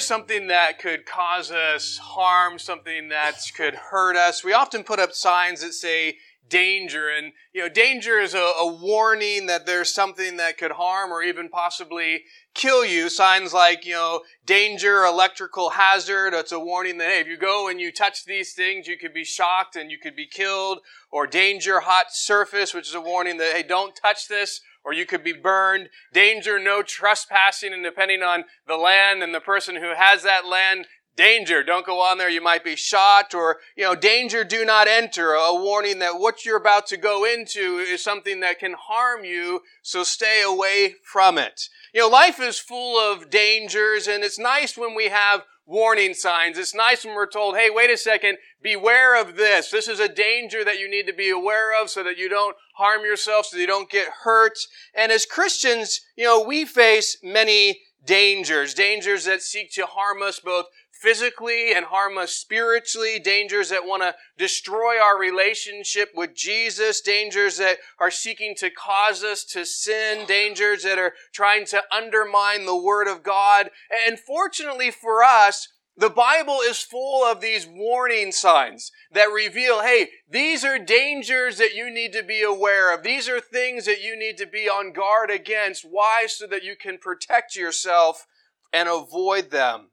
Something that could cause us harm, something that could hurt us, we often put up signs that say danger. And, you know, danger is a, a warning that there's something that could harm or even possibly kill you. Signs like, you know, danger, electrical hazard. It's a warning that, hey, if you go and you touch these things, you could be shocked and you could be killed. Or danger, hot surface, which is a warning that, hey, don't touch this or you could be burned. Danger, no trespassing, and depending on the land and the person who has that land, danger, don't go on there, you might be shot, or, you know, danger, do not enter, a warning that what you're about to go into is something that can harm you, so stay away from it. You know, life is full of dangers, and it's nice when we have warning signs. It's nice when we're told, hey, wait a second, beware of this. This is a danger that you need to be aware of so that you don't harm yourself, so you don't get hurt. And as Christians, you know, we face many dangers, dangers that seek to harm us both physically and harm us spiritually, dangers that want to destroy our relationship with Jesus, dangers that are seeking to cause us to sin, dangers that are trying to undermine the Word of God. And fortunately for us, the Bible is full of these warning signs that reveal, hey, these are dangers that you need to be aware of. These are things that you need to be on guard against. Why? So that you can protect yourself and avoid them.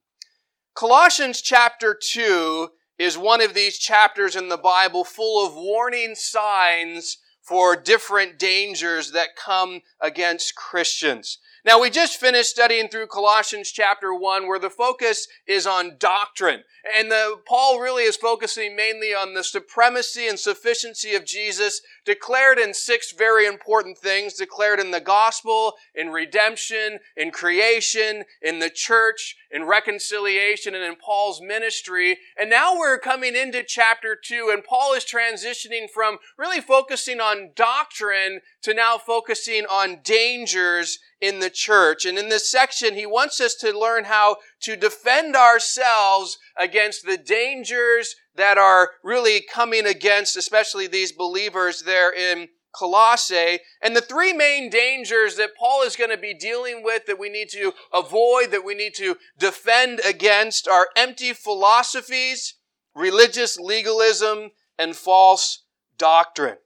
Colossians chapter 2 is one of these chapters in the Bible full of warning signs for different dangers that come against Christians. Now we just finished studying through Colossians chapter 1 where the focus is on doctrine. And the, Paul really is focusing mainly on the supremacy and sufficiency of Jesus declared in six very important things, declared in the gospel, in redemption, in creation, in the church, in reconciliation, and in Paul's ministry. And now we're coming into chapter 2 and Paul is transitioning from really focusing on doctrine to now focusing on dangers in the church. And in this section, he wants us to learn how to defend ourselves against the dangers that are really coming against, especially these believers there in Colossae. And the three main dangers that Paul is going to be dealing with that we need to avoid, that we need to defend against are empty philosophies, religious legalism, and false doctrine.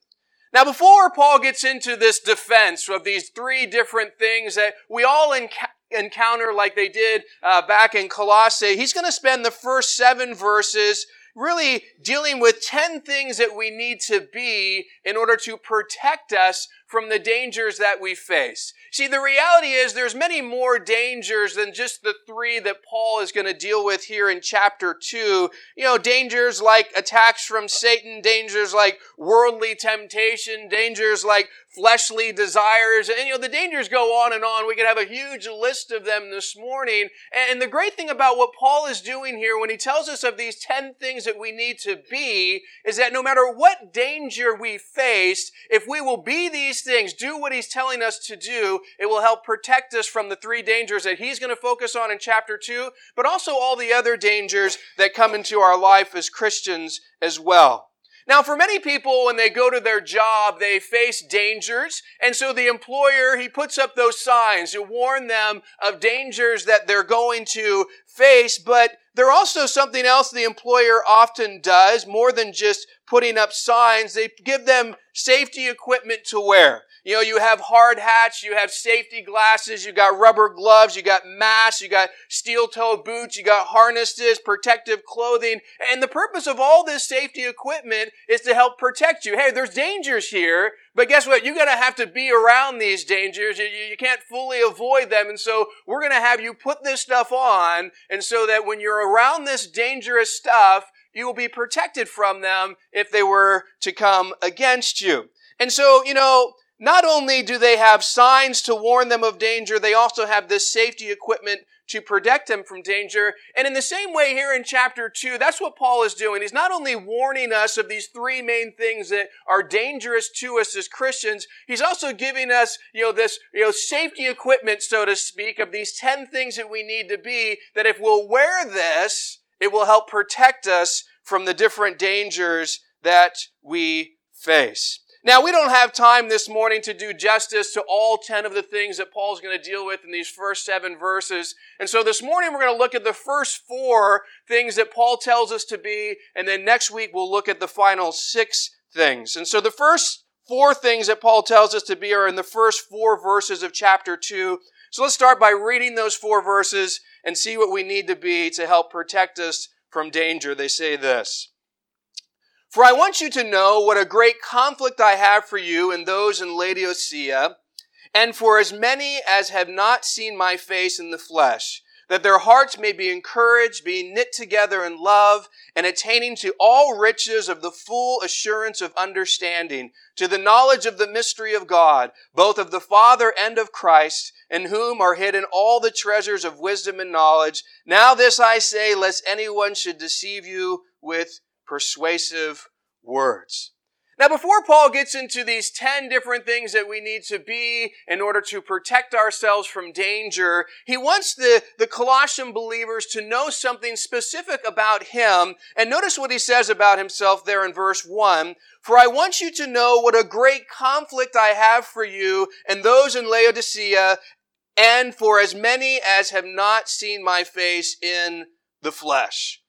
Now, before Paul gets into this defense of these three different things that we all enc- encounter like they did uh, back in Colossae, he's going to spend the first seven verses really dealing with 10 things that we need to be in order to protect us from the dangers that we face. See, the reality is there's many more dangers than just the three that Paul is going to deal with here in chapter 2. You know, dangers like attacks from Satan, dangers like worldly temptation, dangers like fleshly desires, and you know, the dangers go on and on. We could have a huge list of them this morning. And the great thing about what Paul is doing here when he tells us of these 10 things that we need to be is that no matter what danger we face, if we will be these things, do what he's telling us to do, it will help protect us from the three dangers that he's going to focus on in chapter 2, but also all the other dangers that come into our life as Christians as well. Now, for many people, when they go to their job, they face dangers. And so the employer, he puts up those signs to warn them of dangers that they're going to face. But they're also something else the employer often does, more than just putting up signs. They give them safety equipment to wear. You know, you have hard hats, you have safety glasses, you got rubber gloves, you got masks, you got steel toe boots, you got harnesses, protective clothing. And the purpose of all this safety equipment is to help protect you. Hey, there's dangers here, but guess what? You're going to have to be around these dangers. You, you can't fully avoid them. And so we're going to have you put this stuff on. And so that when you're around this dangerous stuff, you will be protected from them if they were to come against you. And so, you know, not only do they have signs to warn them of danger, they also have this safety equipment to protect him from danger. And in the same way here in chapter 2, that's what Paul is doing. He's not only warning us of these three main things that are dangerous to us as Christians, he's also giving us, you know, this, you know, safety equipment, so to speak, of these 10 things that we need to be, that if we'll wear this, it will help protect us from the different dangers that we face. Now, we don't have time this morning to do justice to all 10 of the things that Paul's going to deal with in these first seven verses. And so this morning we're going to look at the first four things that Paul tells us to be, and then next week we'll look at the final six things. And so the first four things that Paul tells us to be are in the first four verses of chapter 2. So let's start by reading those four verses and see what we need to be to help protect us from danger. They say this. For I want you to know what a great conflict I have for you and those in Laodicea, and for as many as have not seen my face in the flesh, that their hearts may be encouraged, being knit together in love, and attaining to all riches of the full assurance of understanding, to the knowledge of the mystery of God, both of the Father and of Christ, in whom are hidden all the treasures of wisdom and knowledge. Now this I say, lest anyone should deceive you with persuasive words. Now, before Paul gets into these 10 different things that we need to be in order to protect ourselves from danger, he wants the, the Colossian believers to know something specific about him. And notice what he says about himself there in verse 1. For I want you to know what a great conflict I have for you and those in Laodicea, and for as many as have not seen my face in the flesh.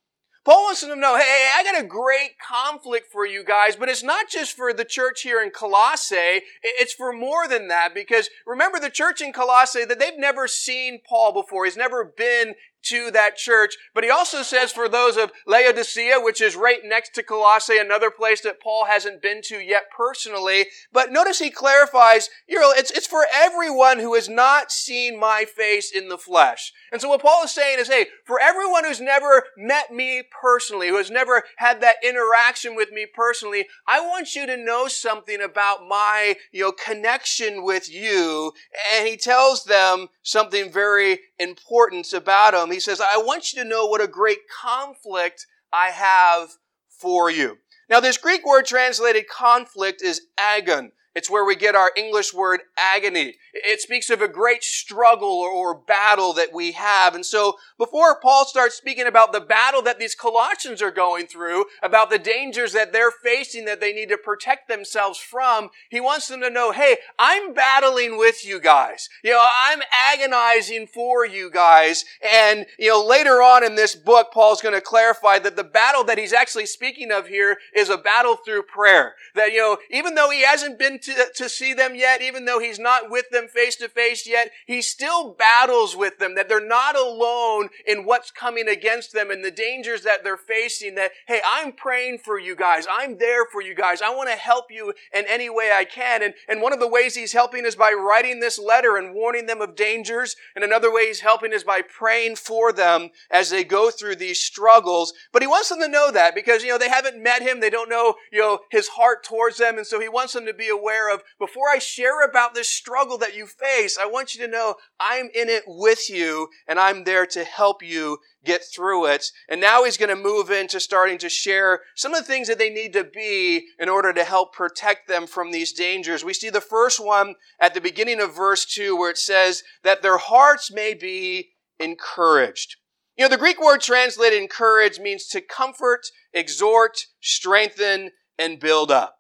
Paul wants them to know, hey, I got a great conflict for you guys, but it's not just for the church here in Colossae. It's for more than that because remember the church in Colossae that they've never seen Paul before. He's never been to that church. But he also says for those of Laodicea, which is right next to Colossae, another place that Paul hasn't been to yet personally. But notice he clarifies, you know, it's, it's for everyone who has not seen my face in the flesh. And so what Paul is saying is, hey, for everyone who's never met me personally, who has never had that interaction with me personally, I want you to know something about my, you know, connection with you. And he tells them something very important about him. He says, I want you to know what a great conflict I have for you. Now, this Greek word translated conflict is agon. It's where we get our English word agony. It speaks of a great struggle or, battle that we have. And so before Paul starts speaking about the battle that these Colossians are going through, about the dangers that they're facing that they need to protect themselves from, he wants them to know, hey, I'm battling with you guys. You know, I'm agonizing for you guys. And, you know, later on in this book, Paul's going to clarify that the battle that he's actually speaking of here is a battle through prayer. That, you know, even though he hasn't been to, to see them yet, even though he's not with them face to face yet, he still battles with them, that they're not alone in what's coming against them and the dangers that they're facing, that, hey, I'm praying for you guys. I'm there for you guys. I want to help you in any way I can. And, and one of the ways he's helping is by writing this letter and warning them of dangers. And another way he's helping is by praying for them as they go through these struggles. But he wants them to know that because, you know, they haven't met him. They don't know, you know, his heart towards them. And so he wants them to be aware aware of before I share about this struggle that you face, I want you to know I'm in it with you and I'm there to help you get through it. And now he's going to move into starting to share some of the things that they need to be in order to help protect them from these dangers. We see the first one at the beginning of verse 2 where it says that their hearts may be encouraged. You know, the Greek word translated encourage means to comfort, exhort, strengthen, and build up.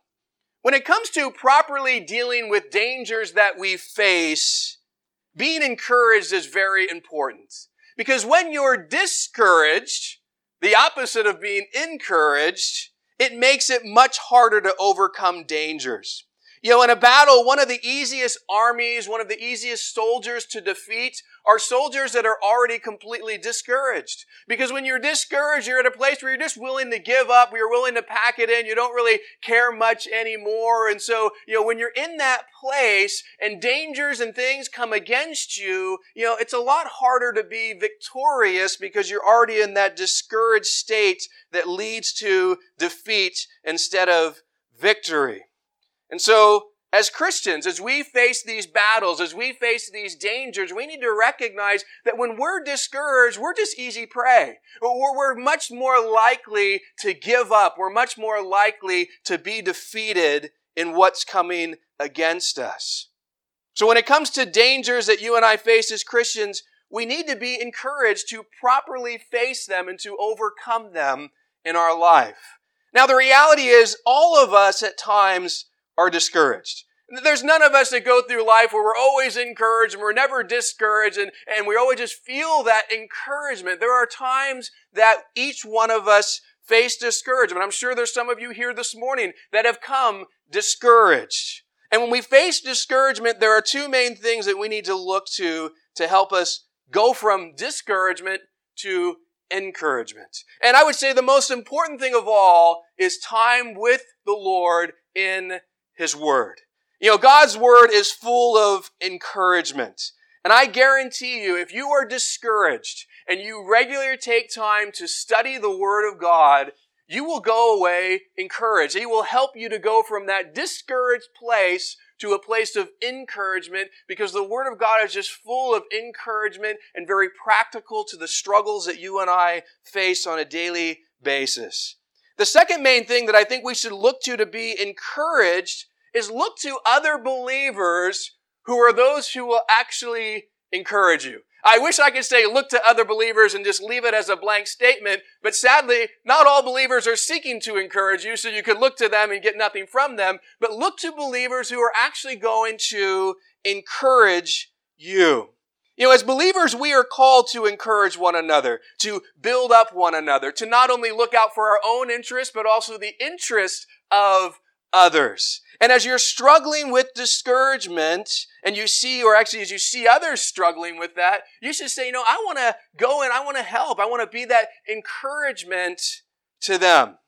When it comes to properly dealing with dangers that we face, being encouraged is very important. Because when you're discouraged, the opposite of being encouraged, it makes it much harder to overcome dangers. You know, in a battle, one of the easiest armies, one of the easiest soldiers to defeat are soldiers that are already completely discouraged. Because when you're discouraged, you're at a place where you're just willing to give up, you're willing to pack it in, you don't really care much anymore. And so, you know, when you're in that place and dangers and things come against you, you know, it's a lot harder to be victorious because you're already in that discouraged state that leads to defeat instead of victory. And so, as Christians, as we face these battles, as we face these dangers, we need to recognize that when we're discouraged, we're just easy prey. We're, much more likely to give up. We're much more likely to be defeated in what's coming against us. So when it comes to dangers that you and I face as Christians, we need to be encouraged to properly face them and to overcome them in our life. Now, the reality is all of us at times are discouraged. There's none of us that go through life where we're always encouraged and we're never discouraged and, and we always just feel that encouragement. There are times that each one of us face discouragement. I'm sure there's some of you here this morning that have come discouraged. And when we face discouragement, there are two main things that we need to look to to help us go from discouragement to encouragement. And I would say the most important thing of all is time with the Lord in his Word. You know, God's Word is full of encouragement. And I guarantee you, if you are discouraged and you regularly take time to study the Word of God, you will go away encouraged. He will help you to go from that discouraged place to a place of encouragement because the Word of God is just full of encouragement and very practical to the struggles that you and I face on a daily basis. The second main thing that I think we should look to to be encouraged is look to other believers who are those who will actually encourage you. I wish I could say look to other believers and just leave it as a blank statement, but sadly, not all believers are seeking to encourage you, so you could look to them and get nothing from them, but look to believers who are actually going to encourage you. You know, as believers, we are called to encourage one another, to build up one another, to not only look out for our own interest, but also the interest of others. And as you're struggling with discouragement, and you see, or actually as you see others struggling with that, you should say, you know, I want to go and I want to help. I want to be that encouragement to them.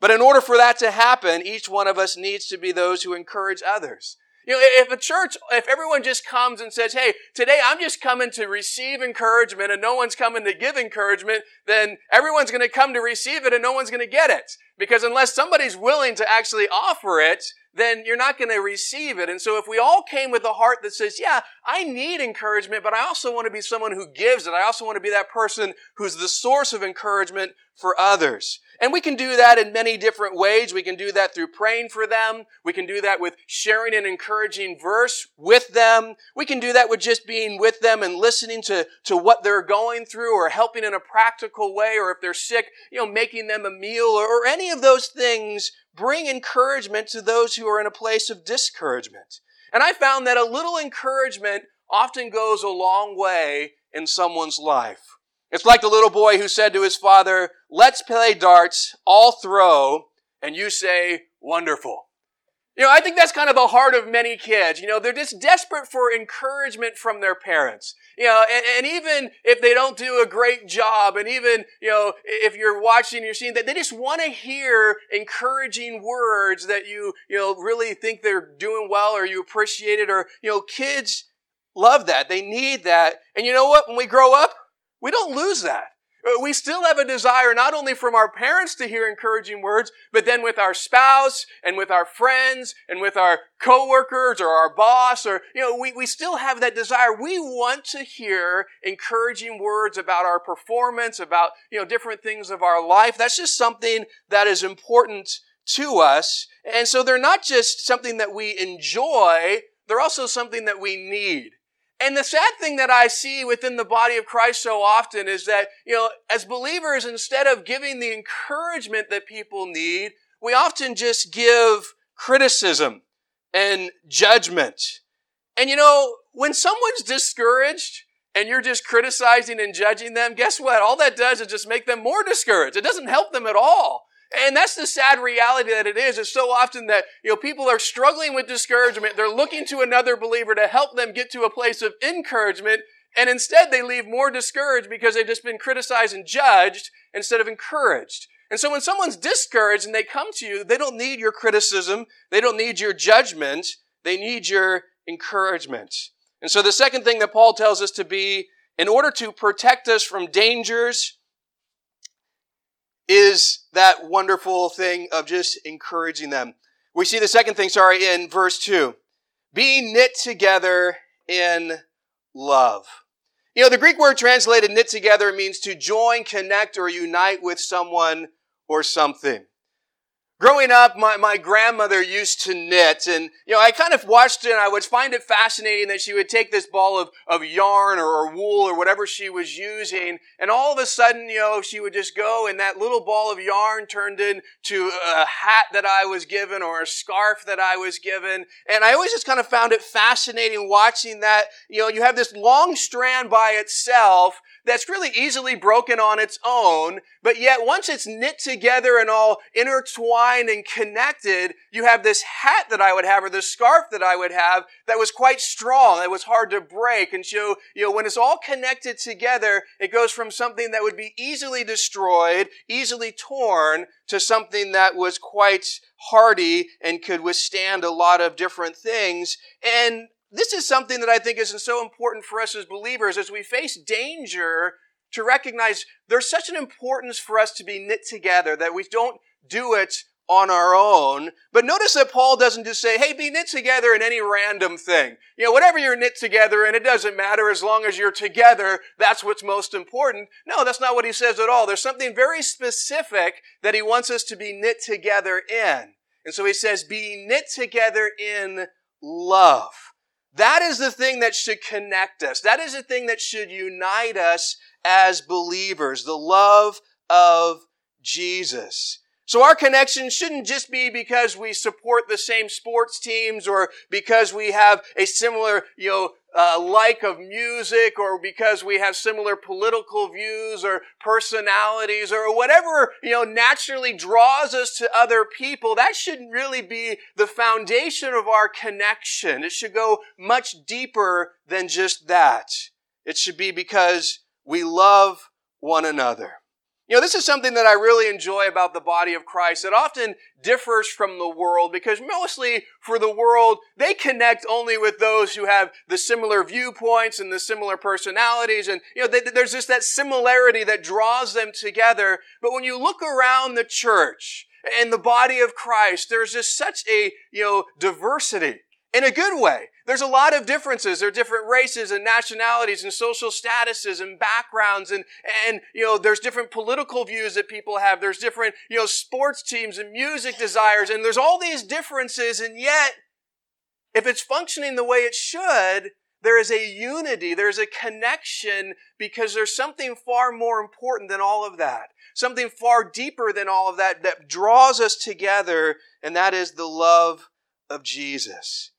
But in order for that to happen, each one of us needs to be those who encourage others. You know, if a church, if everyone just comes and says, hey, today I'm just coming to receive encouragement and no one's coming to give encouragement, then everyone's going to come to receive it and no one's going to get it. Because unless somebody's willing to actually offer it, then you're not going to receive it. And so if we all came with a heart that says, yeah, I need encouragement, but I also want to be someone who gives it. I also want to be that person who's the source of encouragement for others. And we can do that in many different ways. We can do that through praying for them. We can do that with sharing an encouraging verse with them. We can do that with just being with them and listening to, to what they're going through or helping in a practical way or if they're sick, you know, making them a meal or, or any of those things bring encouragement to those who are in a place of discouragement. And I found that a little encouragement often goes a long way in someone's life. It's like the little boy who said to his father, let's play darts, I'll throw, and you say, wonderful. You know, I think that's kind of the heart of many kids. You know, they're just desperate for encouragement from their parents. You know, and, and, even if they don't do a great job, and even, you know, if you're watching, you're seeing that they just want to hear encouraging words that you, you know, really think they're doing well or you appreciate it or, you know, kids love that. They need that. And you know what? When we grow up, we don't lose that. Uh, we still have a desire not only from our parents to hear encouraging words, but then with our spouse and with our friends and with our coworkers or our boss or, you know, we, we still have that desire. We want to hear encouraging words about our performance, about, you know, different things of our life. That's just something that is important to us. And so they're not just something that we enjoy, they're also something that we need. And the sad thing that I see within the body of Christ so often is that, you know, as believers, instead of giving the encouragement that people need, we often just give criticism and judgment. And you know, when someone's discouraged, and you're just criticizing and judging them, guess what? All that does is just make them more discouraged. It doesn't help them at all. And that's the sad reality that it is. It's so often that, you know, people are struggling with discouragement. They're looking to another believer to help them get to a place of encouragement. And instead they leave more discouraged because they've just been criticized and judged instead of encouraged. And so when someone's discouraged and they come to you, they don't need your criticism. They don't need your judgment. They need your encouragement. And so the second thing that Paul tells us to be in order to protect us from dangers is that wonderful thing of just encouraging them. We see the second thing, sorry, in verse 2. Be knit together in love. You know, the Greek word translated knit together means to join, connect, or unite with someone or something. Growing up, my, my grandmother used to knit and, you know, I kind of watched it and I would find it fascinating that she would take this ball of, of yarn or, or wool or whatever she was using and all of a sudden, you know, she would just go and that little ball of yarn turned into a hat that I was given or a scarf that I was given. And I always just kind of found it fascinating watching that, you know, you have this long strand by itself that's really easily broken on its own, but yet once it's knit together and all intertwined and connected, you have this hat that I would have or this scarf that I would have that was quite strong. It was hard to break. And so, you know, when it's all connected together, it goes from something that would be easily destroyed, easily torn, to something that was quite hardy and could withstand a lot of different things. And this is something that I think is so important for us as believers as we face danger to recognize there's such an importance for us to be knit together that we don't do it on our own. But notice that Paul doesn't just say, hey, be knit together in any random thing. You know, whatever you're knit together and it doesn't matter as long as you're together, that's what's most important. No, that's not what he says at all. There's something very specific that he wants us to be knit together in. And so he says, be knit together in love. That is the thing that should connect us. That is the thing that should unite us as believers. The love of Jesus. So our connection shouldn't just be because we support the same sports teams or because we have a similar, you know, uh, like of music or because we have similar political views or personalities or whatever, you know, naturally draws us to other people. That shouldn't really be the foundation of our connection. It should go much deeper than just that. It should be because we love one another. You know, this is something that I really enjoy about the body of Christ. It often differs from the world because mostly for the world, they connect only with those who have the similar viewpoints and the similar personalities. And, you know, they, there's just that similarity that draws them together. But when you look around the church and the body of Christ, there's just such a, you know, diversity in a good way. There's a lot of differences. There are different races and nationalities and social statuses and backgrounds and, and, you know, there's different political views that people have. There's different, you know, sports teams and music desires and there's all these differences and yet, if it's functioning the way it should, there is a unity, there's a connection because there's something far more important than all of that. Something far deeper than all of that that draws us together, and that is the love of Jesus.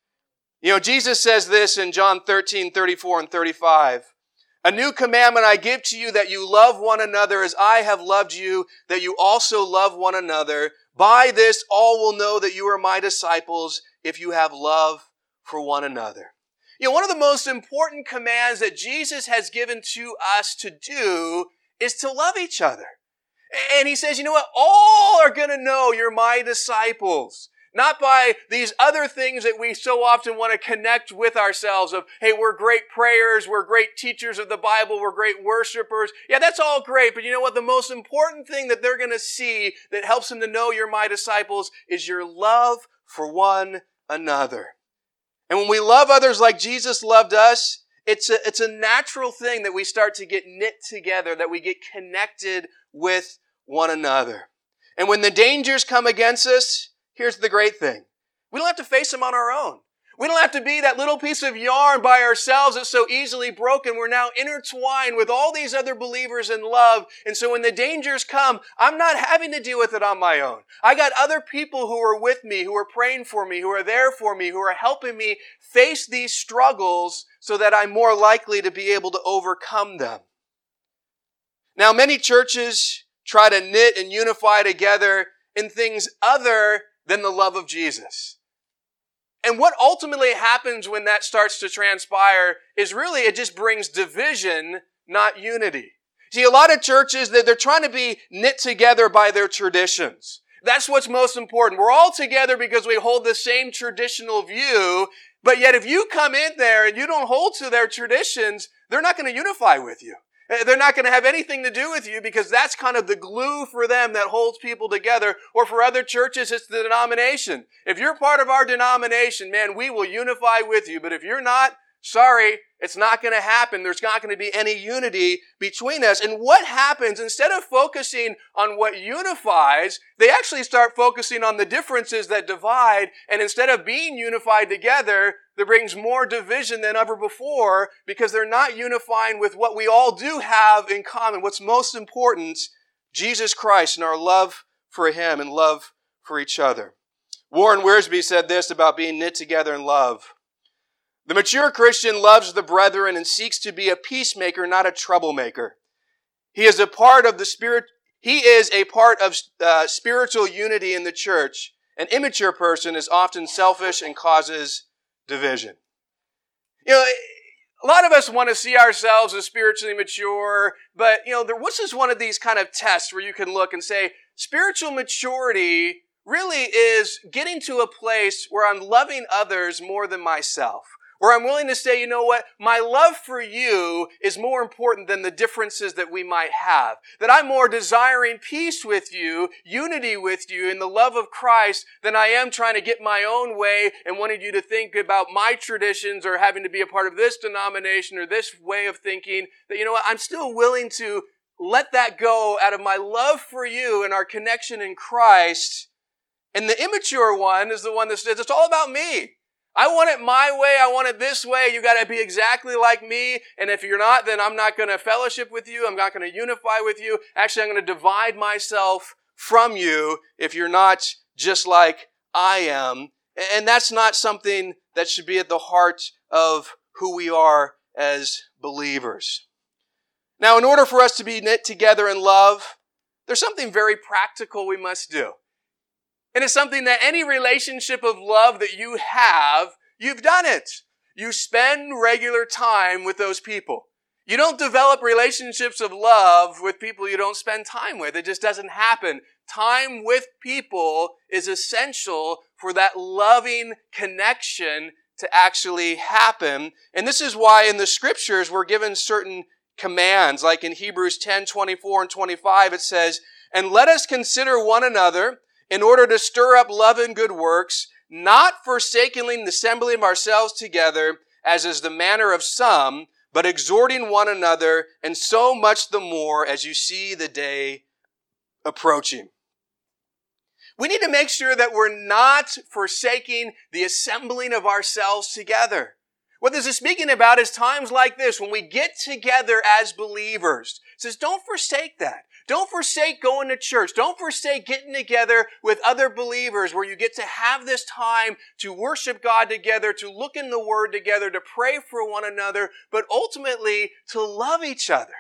You know, Jesus says this in John 13, 34 and 35. A new commandment I give to you that you love one another as I have loved you, that you also love one another. By this all will know that you are my disciples if you have love for one another. You know, one of the most important commands that Jesus has given to us to do is to love each other. And he says, you know what? All are going to know you're my disciples not by these other things that we so often want to connect with ourselves of, hey, we're great prayers, we're great teachers of the Bible, we're great worshipers. Yeah, that's all great, but you know what? The most important thing that they're going to see that helps them to know you're my disciples is your love for one another. And when we love others like Jesus loved us, it's a, it's a natural thing that we start to get knit together, that we get connected with one another. And when the dangers come against us, Here's the great thing. We don't have to face them on our own. We don't have to be that little piece of yarn by ourselves that's so easily broken. We're now intertwined with all these other believers in love. And so when the dangers come, I'm not having to deal with it on my own. I got other people who are with me, who are praying for me, who are there for me, who are helping me face these struggles so that I'm more likely to be able to overcome them. Now, many churches try to knit and unify together in things other than the love of Jesus. And what ultimately happens when that starts to transpire is really it just brings division, not unity. See, a lot of churches that they're trying to be knit together by their traditions. That's what's most important. We're all together because we hold the same traditional view, but yet if you come in there and you don't hold to their traditions, they're not going to unify with you. Eh, they're not going to have anything to do with you because that's kind of the glue for them that holds people together. Or for other churches, it's the denomination. If you're part of our denomination, man, we will unify with you. But if you're not, sorry, it's not going to happen. There's not going to be any unity between us. And what happens, instead of focusing on what unifies, they actually start focusing on the differences that divide. And instead of being unified together, that brings more division than ever before because they're not unifying with what we all do have in common. What's most important, Jesus Christ and our love for Him and love for each other. Warren Wiersbe said this about being knit together in love. The mature Christian loves the brethren and seeks to be a peacemaker, not a troublemaker. He is a part of the spirit, he is a part of uh, spiritual unity in the church. An immature person is often selfish and causes division. You know, a lot of us want to see ourselves as spiritually mature, but you know, there, this is one of these kind of tests where you can look and say, spiritual maturity really is getting to a place where I'm loving others more than myself. Where I'm willing to say, you know what, my love for you is more important than the differences that we might have. That I'm more desiring peace with you, unity with you, in the love of Christ than I am trying to get my own way and wanting you to think about my traditions or having to be a part of this denomination or this way of thinking. That, you know what, I'm still willing to let that go out of my love for you and our connection in Christ. And the immature one is the one that says, it's all about me. I want it my way. I want it this way. You got to be exactly like me. And if you're not, then I'm not going to fellowship with you. I'm not going to unify with you. Actually, I'm going to divide myself from you if you're not just like I am. And that's not something that should be at the heart of who we are as believers. Now, in order for us to be knit together in love, there's something very practical we must do. And it's something that any relationship of love that you have, you've done it. You spend regular time with those people. You don't develop relationships of love with people you don't spend time with. It just doesn't happen. Time with people is essential for that loving connection to actually happen. And this is why in the scriptures we're given certain commands, like in Hebrews 10, 24 and 25, it says, And let us consider one another in order to stir up love and good works, not forsaking the assembly of ourselves together, as is the manner of some, but exhorting one another, and so much the more as you see the day approaching. We need to make sure that we're not forsaking the assembling of ourselves together. What this is speaking about is times like this when we get together as believers. It says, don't forsake that. Don't forsake going to church. Don't forsake getting together with other believers where you get to have this time to worship God together, to look in the Word together, to pray for one another, but ultimately to love each other.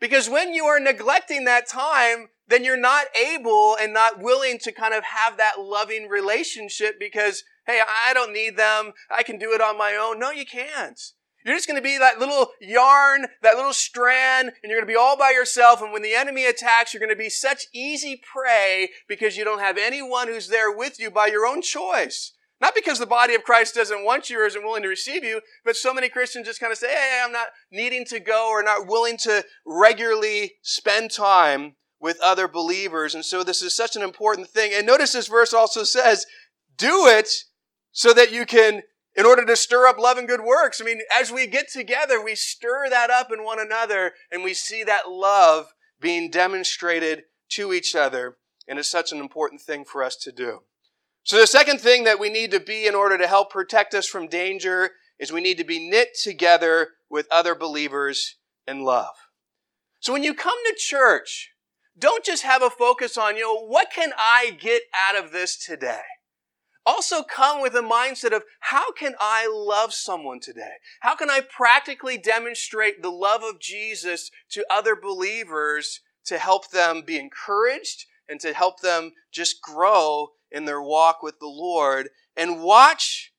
Because when you are neglecting that time, then you're not able and not willing to kind of have that loving relationship because, hey, I don't need them. I can do it on my own. No, you can't. You're just going to be that little yarn, that little strand, and you're going to be all by yourself. And when the enemy attacks, you're going to be such easy prey because you don't have anyone who's there with you by your own choice. Not because the body of Christ doesn't want you or isn't willing to receive you, but so many Christians just kind of say, hey, I'm not needing to go or not willing to regularly spend time with other believers. And so this is such an important thing. And notice this verse also says, do it so that you can in order to stir up love and good works. I mean, as we get together, we stir that up in one another and we see that love being demonstrated to each other. And it's such an important thing for us to do. So the second thing that we need to be in order to help protect us from danger is we need to be knit together with other believers in love. So when you come to church, don't just have a focus on, you know, what can I get out of this today? Also come with a mindset of how can I love someone today? How can I practically demonstrate the love of Jesus to other believers to help them be encouraged and to help them just grow in their walk with the Lord? And watch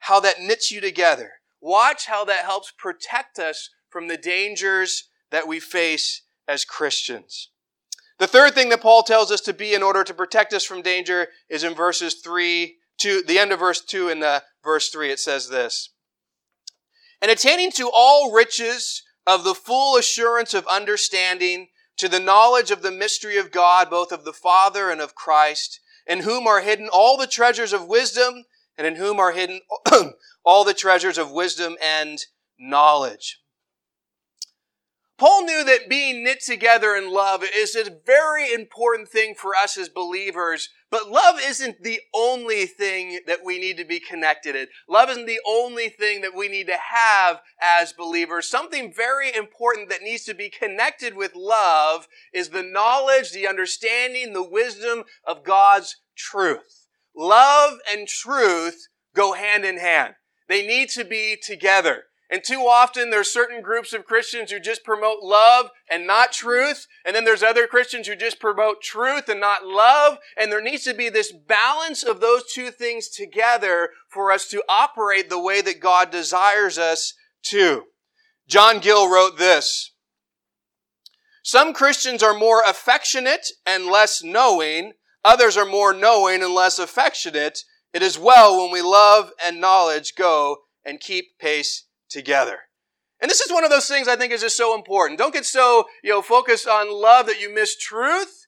how that knits you together. Watch how that helps protect us from the dangers that we face as Christians. The third thing that Paul tells us to be in order to protect us from danger is in verses 3 to the end of verse 2 and the verse 3 it says this. And attaining to all riches of the full assurance of understanding to the knowledge of the mystery of God both of the Father and of Christ in whom are hidden all the treasures of wisdom and in whom are hidden all the treasures of wisdom and knowledge. Paul knew that being knit together in love is a very important thing for us as believers, but love isn't the only thing that we need to be connected in. Love isn't the only thing that we need to have as believers. Something very important that needs to be connected with love is the knowledge, the understanding, the wisdom of God's truth. Love and truth go hand in hand. They need to be together. And too often there's certain groups of Christians who just promote love and not truth. And then there's other Christians who just promote truth and not love. And there needs to be this balance of those two things together for us to operate the way that God desires us to. John Gill wrote this. Some Christians are more affectionate and less knowing. Others are more knowing and less affectionate. It is well when we love and knowledge go and keep pace together. And this is one of those things I think is just so important. Don't get so, you know, focused on love that you miss truth.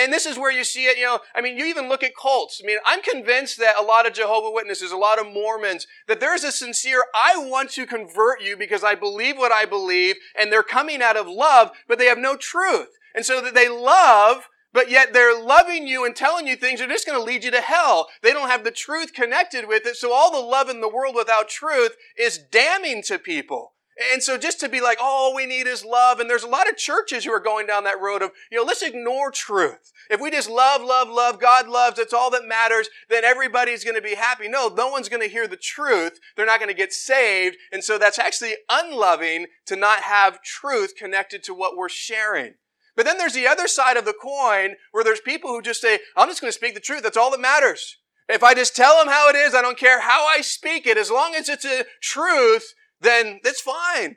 And this is where you see it, you know, I mean, you even look at cults. I mean, I'm convinced that a lot of Jehovah Witnesses, a lot of Mormons, that there's a sincere, I want to convert you because I believe what I believe, and they're coming out of love, but they have no truth. And so that they love, but yet they're loving you and telling you things that are just going to lead you to hell. They don't have the truth connected with it. So all the love in the world without truth is damning to people. And so just to be like, oh, all we need is love. And there's a lot of churches who are going down that road of, you know, let's ignore truth. If we just love, love, love, God loves, that's all that matters, then everybody's going to be happy. No, no one's going to hear the truth. They're not going to get saved. And so that's actually unloving to not have truth connected to what we're sharing. But then there's the other side of the coin where there's people who just say, I'm just going to speak the truth. That's all that matters. If I just tell them how it is, I don't care how I speak it. As long as it's a truth, then that's fine.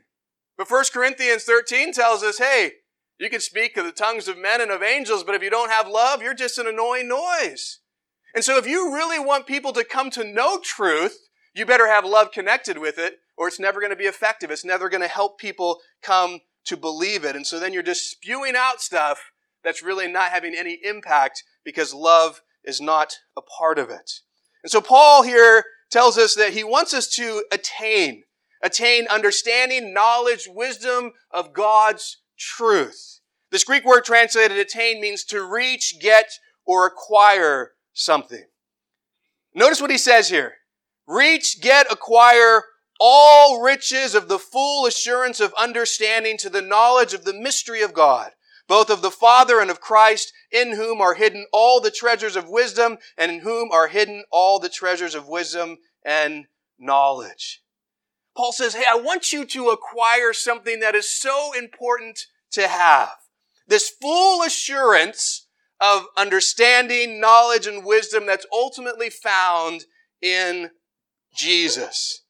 But 1 Corinthians 13 tells us, hey, you can speak of the tongues of men and of angels, but if you don't have love, you're just an annoying noise. And so if you really want people to come to know truth, you better have love connected with it, or it's never going to be effective. It's never going to help people come to believe it. And so then you're just spewing out stuff that's really not having any impact because love is not a part of it. And so Paul here tells us that he wants us to attain, attain understanding, knowledge, wisdom of God's truth. This Greek word translated attain means to reach, get, or acquire something. Notice what he says here. Reach, get, acquire, all riches of the full assurance of understanding to the knowledge of the mystery of God, both of the Father and of Christ, in whom are hidden all the treasures of wisdom, and in whom are hidden all the treasures of wisdom and knowledge. Paul says, Hey, I want you to acquire something that is so important to have. This full assurance of understanding, knowledge, and wisdom that's ultimately found in Jesus.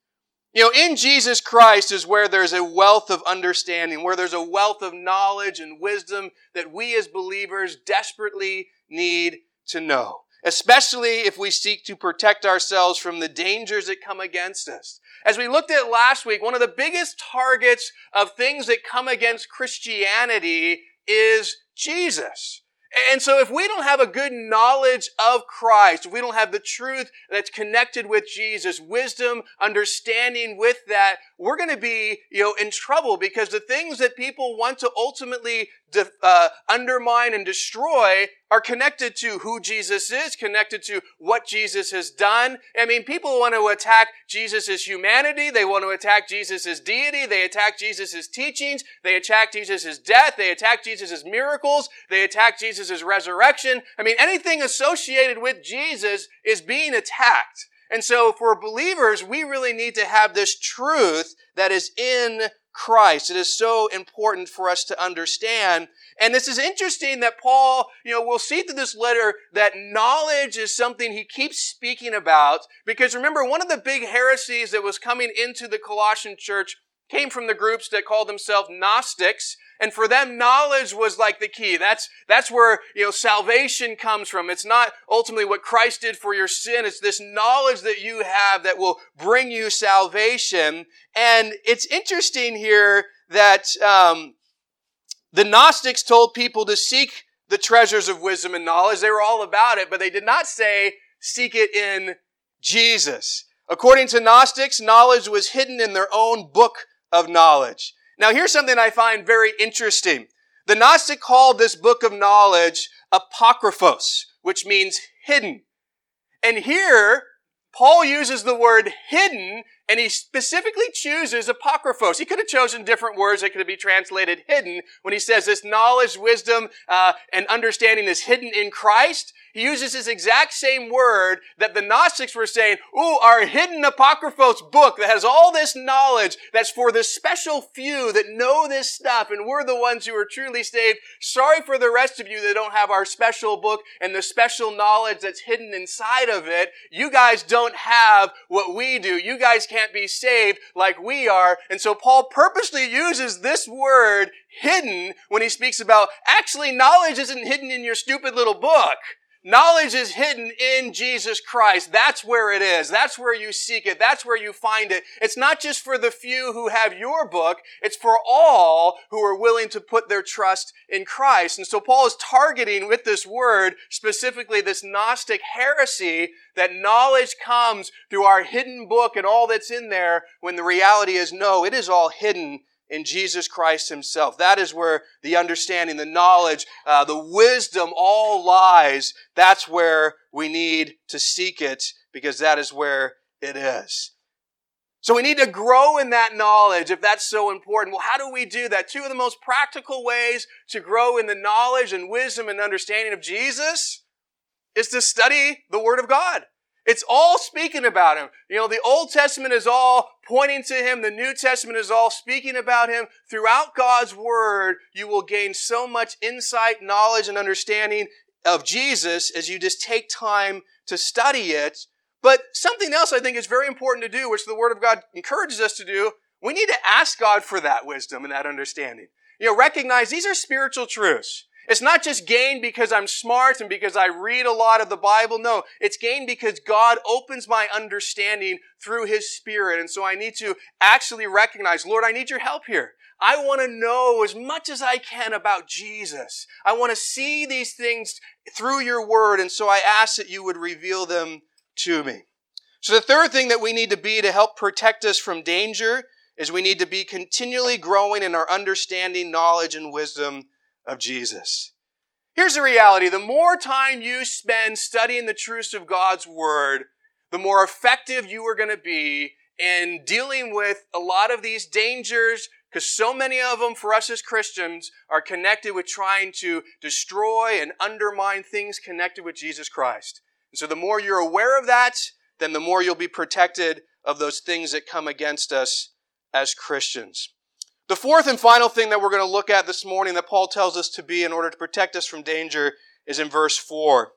You know, in Jesus Christ is where there's a wealth of understanding, where there's a wealth of knowledge and wisdom that we as believers desperately need to know. Especially if we seek to protect ourselves from the dangers that come against us. As we looked at last week, one of the biggest targets of things that come against Christianity is Jesus. And so if we don't have a good knowledge of Christ, if we don't have the truth that's connected with Jesus, wisdom, understanding with that, we're going to be, you know, in trouble because the things that people want to ultimately de- uh, undermine and destroy are connected to who Jesus is, connected to what Jesus has done. I mean, people want to attack Jesus' humanity. They want to attack Jesus' deity. They attack Jesus' teachings. They attack Jesus' death. They attack Jesus' miracles. They attack Jesus' resurrection. I mean, anything associated with Jesus is being attacked. And so for believers, we really need to have this truth that is in Christ. It is so important for us to understand. And this is interesting that Paul, you know, we'll see through this letter that knowledge is something he keeps speaking about because remember, one of the big heresies that was coming into the Colossian church came from the groups that called themselves Gnostics. And for them, knowledge was like the key. That's, that's where, you know, salvation comes from. It's not ultimately what Christ did for your sin. It's this knowledge that you have that will bring you salvation. And it's interesting here that, um, the Gnostics told people to seek the treasures of wisdom and knowledge. They were all about it, but they did not say seek it in Jesus. According to Gnostics, knowledge was hidden in their own book of knowledge. Now here's something I find very interesting. The Gnostic called this book of knowledge apocryphos, which means hidden. And here, Paul uses the word hidden and he specifically chooses apocryphos. He could have chosen different words that could be translated hidden when he says this knowledge, wisdom, uh, and understanding is hidden in Christ. He uses this exact same word that the Gnostics were saying, ooh, our hidden Apocryphos book that has all this knowledge that's for the special few that know this stuff and we're the ones who are truly saved. Sorry for the rest of you that don't have our special book and the special knowledge that's hidden inside of it. You guys don't have what we do. You guys can't be saved like we are. And so Paul purposely uses this word hidden when he speaks about actually knowledge isn't hidden in your stupid little book. Knowledge is hidden in Jesus Christ. That's where it is. That's where you seek it. That's where you find it. It's not just for the few who have your book. It's for all who are willing to put their trust in Christ. And so Paul is targeting with this word specifically this Gnostic heresy that knowledge comes through our hidden book and all that's in there when the reality is no, it is all hidden in Jesus Christ Himself. That is where the understanding, the knowledge, uh, the wisdom all lies. That's where we need to seek it because that is where it is. So we need to grow in that knowledge if that's so important. Well, how do we do that? Two of the most practical ways to grow in the knowledge and wisdom and understanding of Jesus is to study the Word of God. It's all speaking about him. You know, the Old Testament is all pointing to him. The New Testament is all speaking about him. Throughout God's word, you will gain so much insight, knowledge, and understanding of Jesus as you just take time to study it. But something else I think is very important to do, which the Word of God encourages us to do, we need to ask God for that wisdom and that understanding. You know, recognize these are spiritual truths. It's not just gain because I'm smart and because I read a lot of the Bible. No, it's gain because God opens my understanding through His Spirit. And so I need to actually recognize, Lord, I need your help here. I want to know as much as I can about Jesus. I want to see these things through your word. And so I ask that you would reveal them to me. So the third thing that we need to be to help protect us from danger is we need to be continually growing in our understanding, knowledge, and wisdom of Jesus. Here's the reality. The more time you spend studying the truths of God's Word, the more effective you are going to be in dealing with a lot of these dangers, because so many of them for us as Christians are connected with trying to destroy and undermine things connected with Jesus Christ. And so the more you're aware of that, then the more you'll be protected of those things that come against us as Christians. The fourth and final thing that we're going to look at this morning that Paul tells us to be in order to protect us from danger is in verse 4.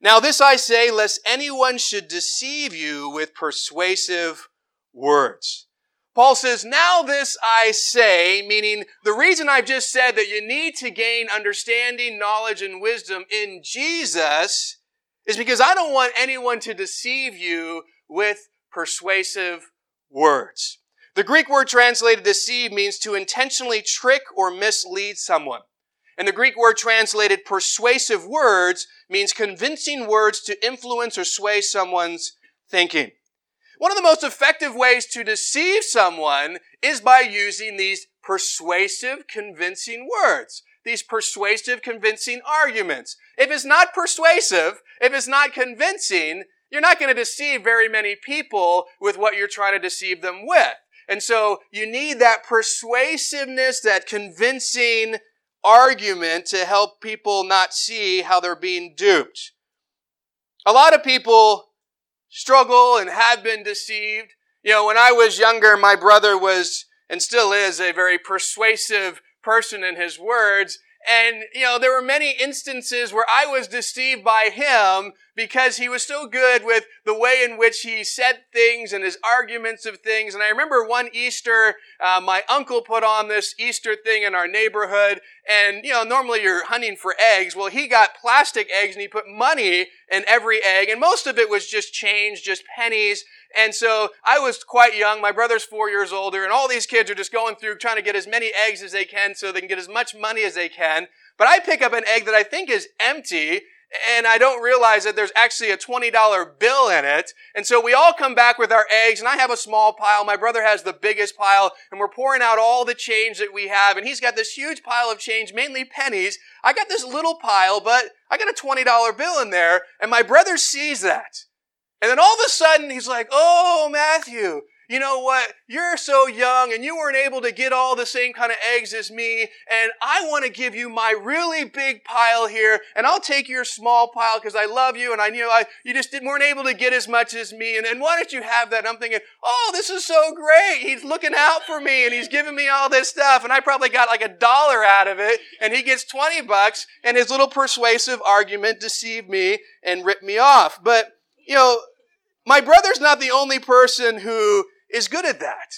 Now, this I say, lest anyone should deceive you with persuasive words. Paul says, Now this I say, meaning the reason I've just said that you need to gain understanding, knowledge, and wisdom in Jesus is because I don't want anyone to deceive you with persuasive words. The Greek word translated deceive means to intentionally trick or mislead someone. And the Greek word translated persuasive words means convincing words to influence or sway someone's thinking. One of the most effective ways to deceive someone is by using these persuasive, convincing words. these persuasive, convincing arguments. If it's not persuasive, if it's not convincing, you're not going to deceive very many people with what you're trying to deceive them with. And so you need that persuasiveness, that convincing argument to help people not see how they're being duped. A lot of people struggle and have been deceived. You know, when I was younger, my brother was and still is a very persuasive person in his words. And, you know, there were many instances where I was deceived by him because he was so good with the way in which he said things and his arguments of things. And I remember one Easter, uh, my uncle put on this Easter thing in our neighborhood. And, you know, normally you're hunting for eggs. Well, he got plastic eggs and he put money in every egg. And most of it was just change, just pennies. And so I was quite young. My brother's four years older, and all these kids are just going through trying to get as many eggs as they can so they can get as much money as they can. But I pick up an egg that I think is empty, and I don't realize that there's actually a $20 bill in it. And so we all come back with our eggs, and I have a small pile. My brother has the biggest pile, and we're pouring out all the change that we have, and he's got this huge pile of change, mainly pennies. I got this little pile, but I got a $20 bill in there, and my brother sees that. And then all of a sudden, he's like, Oh, Matthew, you know what? You're so young and you weren't able to get all the same kind of eggs as me. And I want to give you my really big pile here. And I'll take your small pile because I love you. And I knew I, you just didn't, weren't able to get as much as me. And, and why don't you have that? And I'm thinking, oh, this is so great. He's looking out for me and he's giving me all this stuff. And I probably got like a dollar out of it. And he gets 20 bucks. And his little persuasive argument deceived me and ripped me off. But you know, my brother's not the only person who is good at that.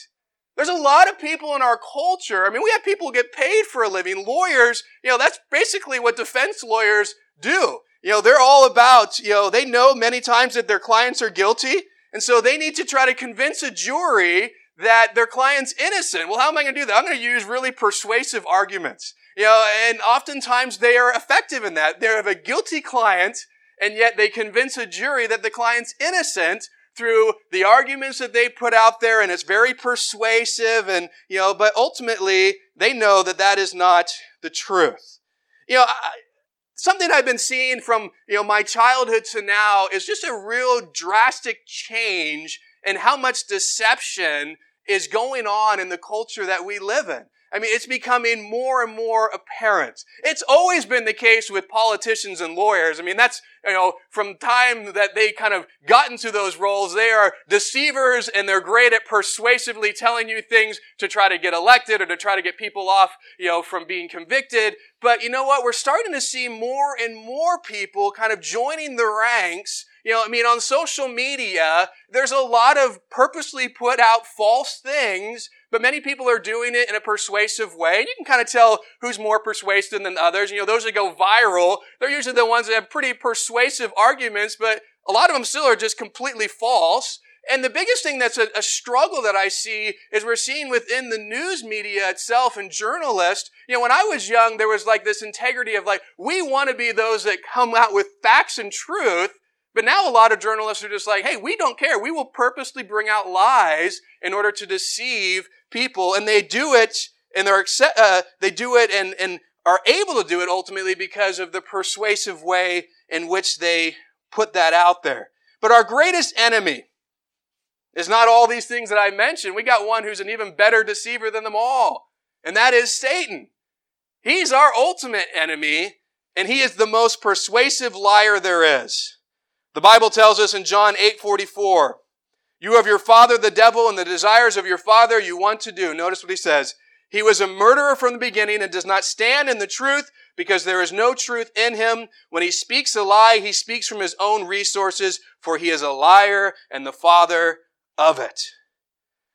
There's a lot of people in our culture. I mean, we have people who get paid for a living. Lawyers, you know, that's basically what defense lawyers do. You know, they're all about, you know, they know many times that their clients are guilty. And so they need to try to convince a jury that their client's innocent. Well, how am I going to do that? I'm going to use really persuasive arguments. You know, and oftentimes they are effective in that. They have a guilty client and yet they convince a jury that the client's innocent through the arguments that they put out there and it's very persuasive and you know but ultimately they know that that is not the truth. You know I, something i've been seeing from you know my childhood to now is just a real drastic change in how much deception is going on in the culture that we live in I mean, it's becoming more and more apparent. It's always been the case with politicians and lawyers. I mean, that's, you know, from time that they kind of got into those roles, they are deceivers and they're great at persuasively telling you things to try to get elected or to try to get people off, you know, from being convicted. But you know what? We're starting to see more and more people kind of joining the ranks you know, I mean, on social media, there's a lot of purposely put out false things but many people are doing it in a persuasive way. And you can kind of tell who's more persuasive than others. You know, those that go viral, they're usually the ones that have pretty persuasive arguments, but a lot of them still are just completely false. And the biggest thing that's a, a, struggle that I see is we're seeing within the news media itself and journalists. You know, when I was young, there was like this integrity of like, we want to be those that come out with facts and truth. But now a lot of journalists are just like, hey, we don't care. We will purposely bring out lies in order to deceive people, and they do it, and they're uh, they do it, and and are able to do it ultimately because of the persuasive way in which they put that out there. But our greatest enemy is not all these things that I mentioned. We got one who's an even better deceiver than them all, and that is Satan. He's our ultimate enemy, and he is the most persuasive liar there is. The Bible tells us in John 8 44, you have your father, the devil, and the desires of your father you want to do. Notice what he says. He was a murderer from the beginning and does not stand in the truth because there is no truth in him. When he speaks a lie, he speaks from his own resources, for he is a liar and the father of it.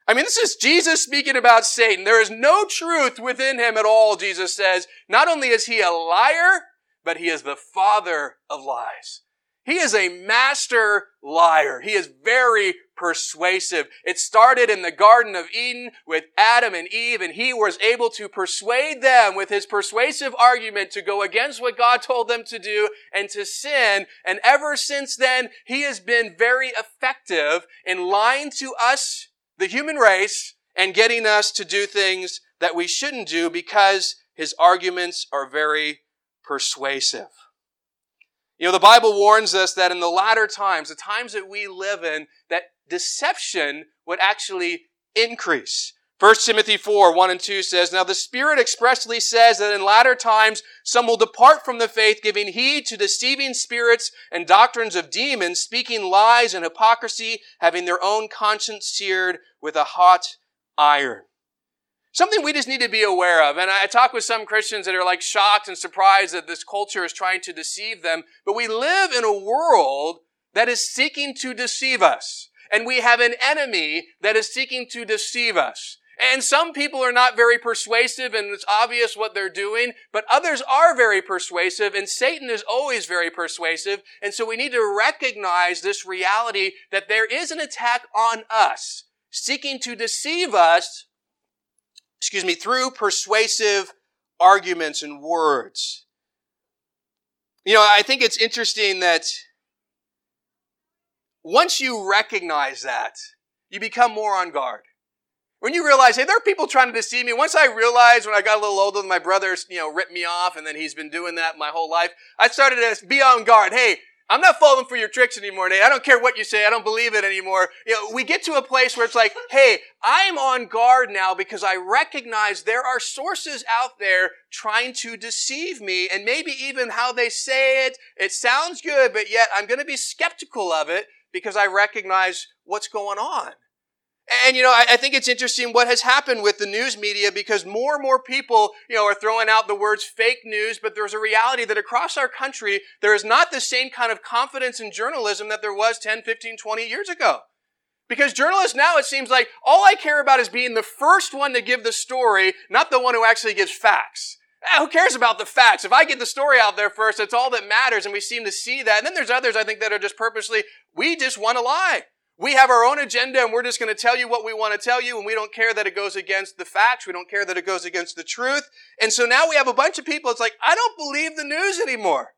I mean, this is Jesus speaking about Satan. There is no truth within him at all, Jesus says. Not only is he a liar, but he is the father of lies. He is a master liar. He is very persuasive. It started in the Garden of Eden with Adam and Eve, and he was able to persuade them with his persuasive argument to go against what God told them to do and to sin. And ever since then, he has been very effective in lying to us, the human race, and getting us to do things that we shouldn't do because his arguments are very persuasive. You know, the Bible warns us that in the latter times, the times that we live in, that deception would actually increase. 1 Timothy 4, 1 and 2 says, Now the Spirit expressly says that in latter times some will depart from the faith, giving heed to deceiving spirits and doctrines of demons, speaking lies and hypocrisy, having their own conscience seared with a hot iron. Something we just need to be aware of. And I talk with some Christians that are like shocked and surprised that this culture is trying to deceive them. But we live in a world that is seeking to deceive us. And we have an enemy that is seeking to deceive us. And some people are not very persuasive and it's obvious what they're doing, but others are very persuasive and Satan is always very persuasive. And so we need to recognize this reality that there is an attack on us seeking to deceive us excuse me, through persuasive arguments and words. You know, I think it's interesting that once you recognize that, you become more on guard. When you realize, hey, there are people trying to deceive me. Once I realized when I got a little older, my brother, you know, ripped me off, and then he's been doing that my whole life. I started to be on guard. Hey, I'm not falling for your tricks anymore, Nate. I don't care what you say. I don't believe it anymore. You know, we get to a place where it's like, hey, I'm on guard now because I recognize there are sources out there trying to deceive me and maybe even how they say it. It sounds good, but yet I'm going to be skeptical of it because I recognize what's going on. And you know, I, I, think it's interesting what has happened with the news media because more and more people, you know, are throwing out the words fake news, but there's a reality that across our country, there is not the same kind of confidence in journalism that there was 10, 15, 20 years ago. Because journalists now, it seems like all I care about is being the first one to give the story, not the one who actually gives facts. Eh, who cares about the facts? If I get the story out there first, that's all that matters, and we seem to see that. And then there's others, I think, that are just purposely, we just want to lie. We have our own agenda and we're just going to tell you what we want to tell you and we don't care that it goes against the facts. We don't care that it goes against the truth. And so now we have a bunch of people. It's like, I don't believe the news anymore.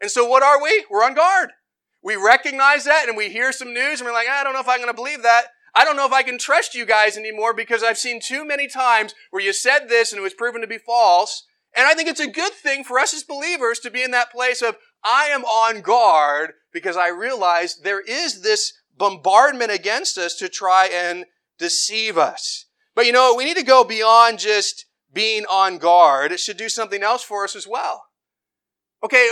And so what are we? We're on guard. We recognize that and we hear some news and we're like, I don't know if I'm going to believe that. I don't know if I can trust you guys anymore because I've seen too many times where you said this and it was proven to be false. And I think it's a good thing for us as believers to be in that place of, I am on guard because I realize there is this bombardment against us to try and deceive us. But you know, we need to go beyond just being on guard. It should do something else for us as well. Okay,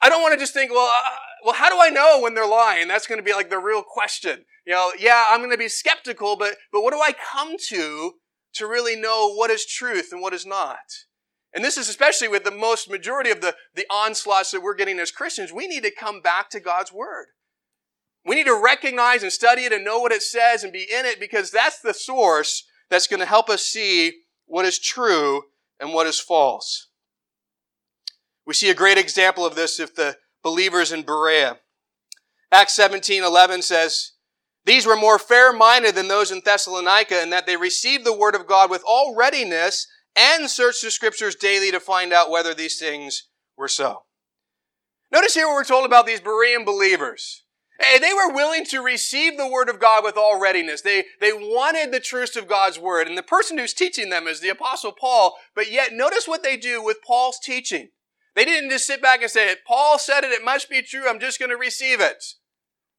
I don't want to just think, well, uh, well, how do I know when they're lying? That's going to be like the real question. You know, yeah, I'm going to be skeptical, but, but what do I come to to really know what is truth and what is not? And this is especially with the most majority of the, the onslaughts that we're getting as Christians. We need to come back to God's Word. We need to recognize and study it and know what it says and be in it because that's the source that's going to help us see what is true and what is false. We see a great example of this if the believers in Berea. Acts 17, 11 says, These were more fair-minded than those in Thessalonica in that they received the word of God with all readiness and search the scriptures daily to find out whether these things were so. Notice here what we're told about these Berean believers. Hey, they were willing to receive the word of God with all readiness. They, they wanted the truth of God's word. And the person who's teaching them is the apostle Paul. But yet notice what they do with Paul's teaching. They didn't just sit back and say, Paul said it, it must be true, I'm just going to receive it.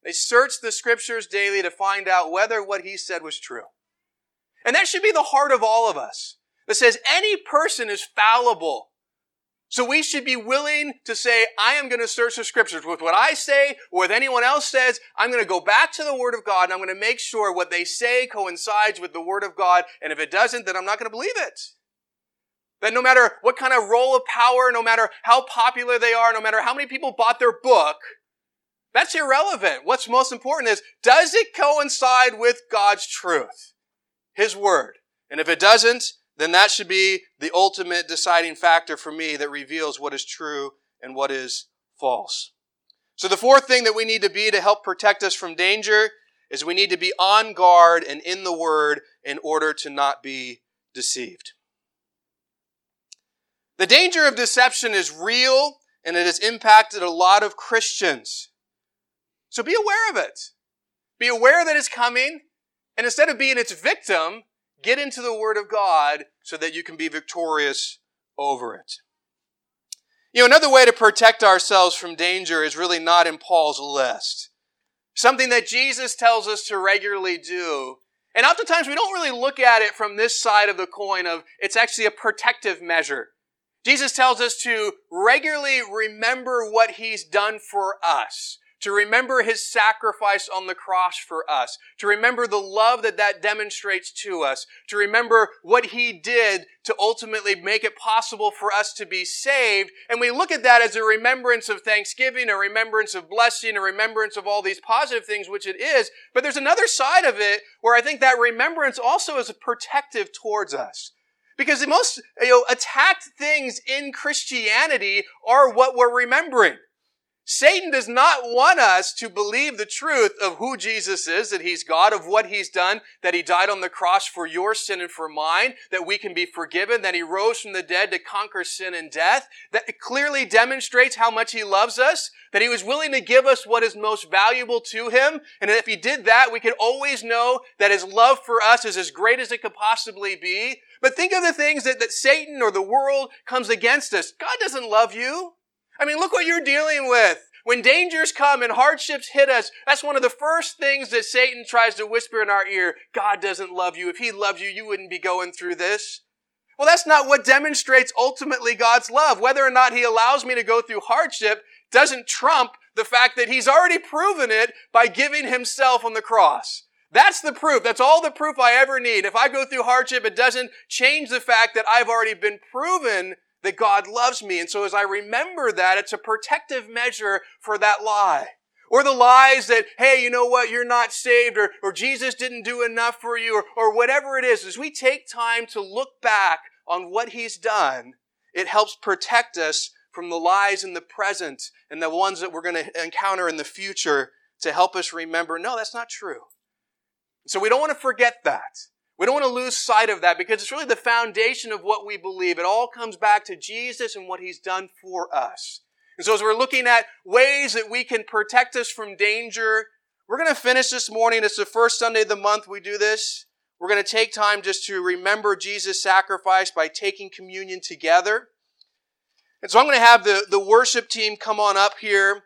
They searched the scriptures daily to find out whether what he said was true. And that should be the heart of all of us. That says any person is fallible. So we should be willing to say, I am going to search the scriptures with what I say or with anyone else says. I'm going to go back to the word of God and I'm going to make sure what they say coincides with the word of God. And if it doesn't, then I'm not going to believe it. That no matter what kind of role of power, no matter how popular they are, no matter how many people bought their book, that's irrelevant. What's most important is, does it coincide with God's truth? His word. And if it doesn't, then that should be the ultimate deciding factor for me that reveals what is true and what is false. So the fourth thing that we need to be to help protect us from danger is we need to be on guard and in the word in order to not be deceived. The danger of deception is real and it has impacted a lot of Christians. So be aware of it. Be aware that it's coming and instead of being its victim, get into the Word of God so that you can be victorious over it. You know, another way to protect ourselves from danger is really not in Paul's list. Something that Jesus tells us to regularly do. And oftentimes we don't really look at it from this side of the coin of it's actually a protective measure. Jesus tells us to regularly remember what he's done for us to remember his sacrifice on the cross for us, to remember the love that that demonstrates to us, to remember what he did to ultimately make it possible for us to be saved. And we look at that as a remembrance of thanksgiving, a remembrance of blessing, a remembrance of all these positive things, which it is. But there's another side of it where I think that remembrance also is protective towards us. Because the most you know, attacked things in Christianity are what we're remembering. Satan does not want us to believe the truth of who Jesus is, that he's God, of what he's done, that he died on the cross for your sin and for mine, that we can be forgiven, that he rose from the dead to conquer sin and death, that clearly demonstrates how much he loves us, that he was willing to give us what is most valuable to him, and if he did that, we could always know that his love for us is as great as it could possibly be. But think of the things that, that Satan or the world comes against us. God doesn't love you. I mean, look what you're dealing with. When dangers come and hardships hit us, that's one of the first things that Satan tries to whisper in our ear. God doesn't love you. If he loved you, you wouldn't be going through this. Well, that's not what demonstrates ultimately God's love. Whether or not he allows me to go through hardship doesn't trump the fact that he's already proven it by giving himself on the cross. That's the proof. That's all the proof I ever need. If I go through hardship, it doesn't change the fact that I've already been proven that God loves me. And so as I remember that, it's a protective measure for that lie. Or the lies that, hey, you know what, you're not saved, or, or Jesus didn't do enough for you, or, or whatever it is. As we take time to look back on what He's done, it helps protect us from the lies in the present and the ones that we're going to encounter in the future to help us remember, no, that's not true. So we don't want to forget that. We don't want to lose sight of that because it's really the foundation of what we believe. It all comes back to Jesus and what He's done for us. And so as we're looking at ways that we can protect us from danger, we're going to finish this morning. It's the first Sunday of the month we do this. We're going to take time just to remember Jesus' sacrifice by taking communion together. And so I'm going to have the, the worship team come on up here.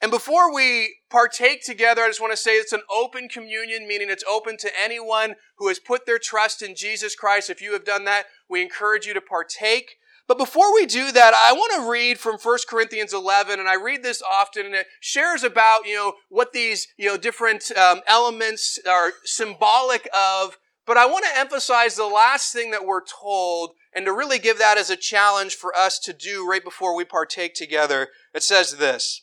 And before we partake together, I just want to say it's an open communion, meaning it's open to anyone who has put their trust in Jesus Christ. If you have done that, we encourage you to partake. But before we do that, I want to read from 1 Corinthians 11, and I read this often, and it shares about, you know, what these, you know, different um, elements are symbolic of. But I want to emphasize the last thing that we're told, and to really give that as a challenge for us to do right before we partake together. It says this.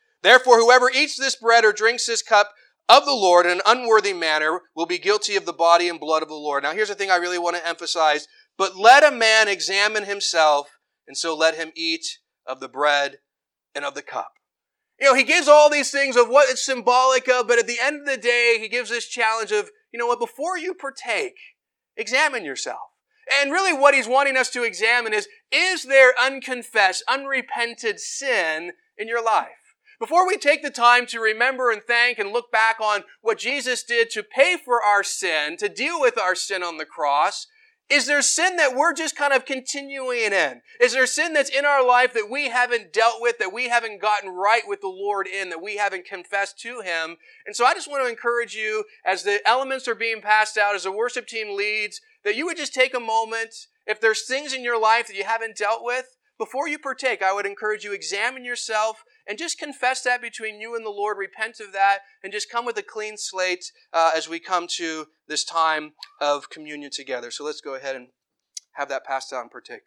Therefore, whoever eats this bread or drinks this cup of the Lord in an unworthy manner will be guilty of the body and blood of the Lord. Now, here's the thing I really want to emphasize. But let a man examine himself, and so let him eat of the bread and of the cup. You know, he gives all these things of what it's symbolic of, but at the end of the day, he gives this challenge of, you know what, before you partake, examine yourself. And really what he's wanting us to examine is, is there unconfessed, unrepented sin in your life? Before we take the time to remember and thank and look back on what Jesus did to pay for our sin, to deal with our sin on the cross, is there sin that we're just kind of continuing in? Is there sin that's in our life that we haven't dealt with, that we haven't gotten right with the Lord in, that we haven't confessed to Him? And so I just want to encourage you, as the elements are being passed out, as the worship team leads, that you would just take a moment. If there's things in your life that you haven't dealt with, before you partake, I would encourage you examine yourself and just confess that between you and the Lord. Repent of that and just come with a clean slate uh, as we come to this time of communion together. So let's go ahead and have that passed out and partake.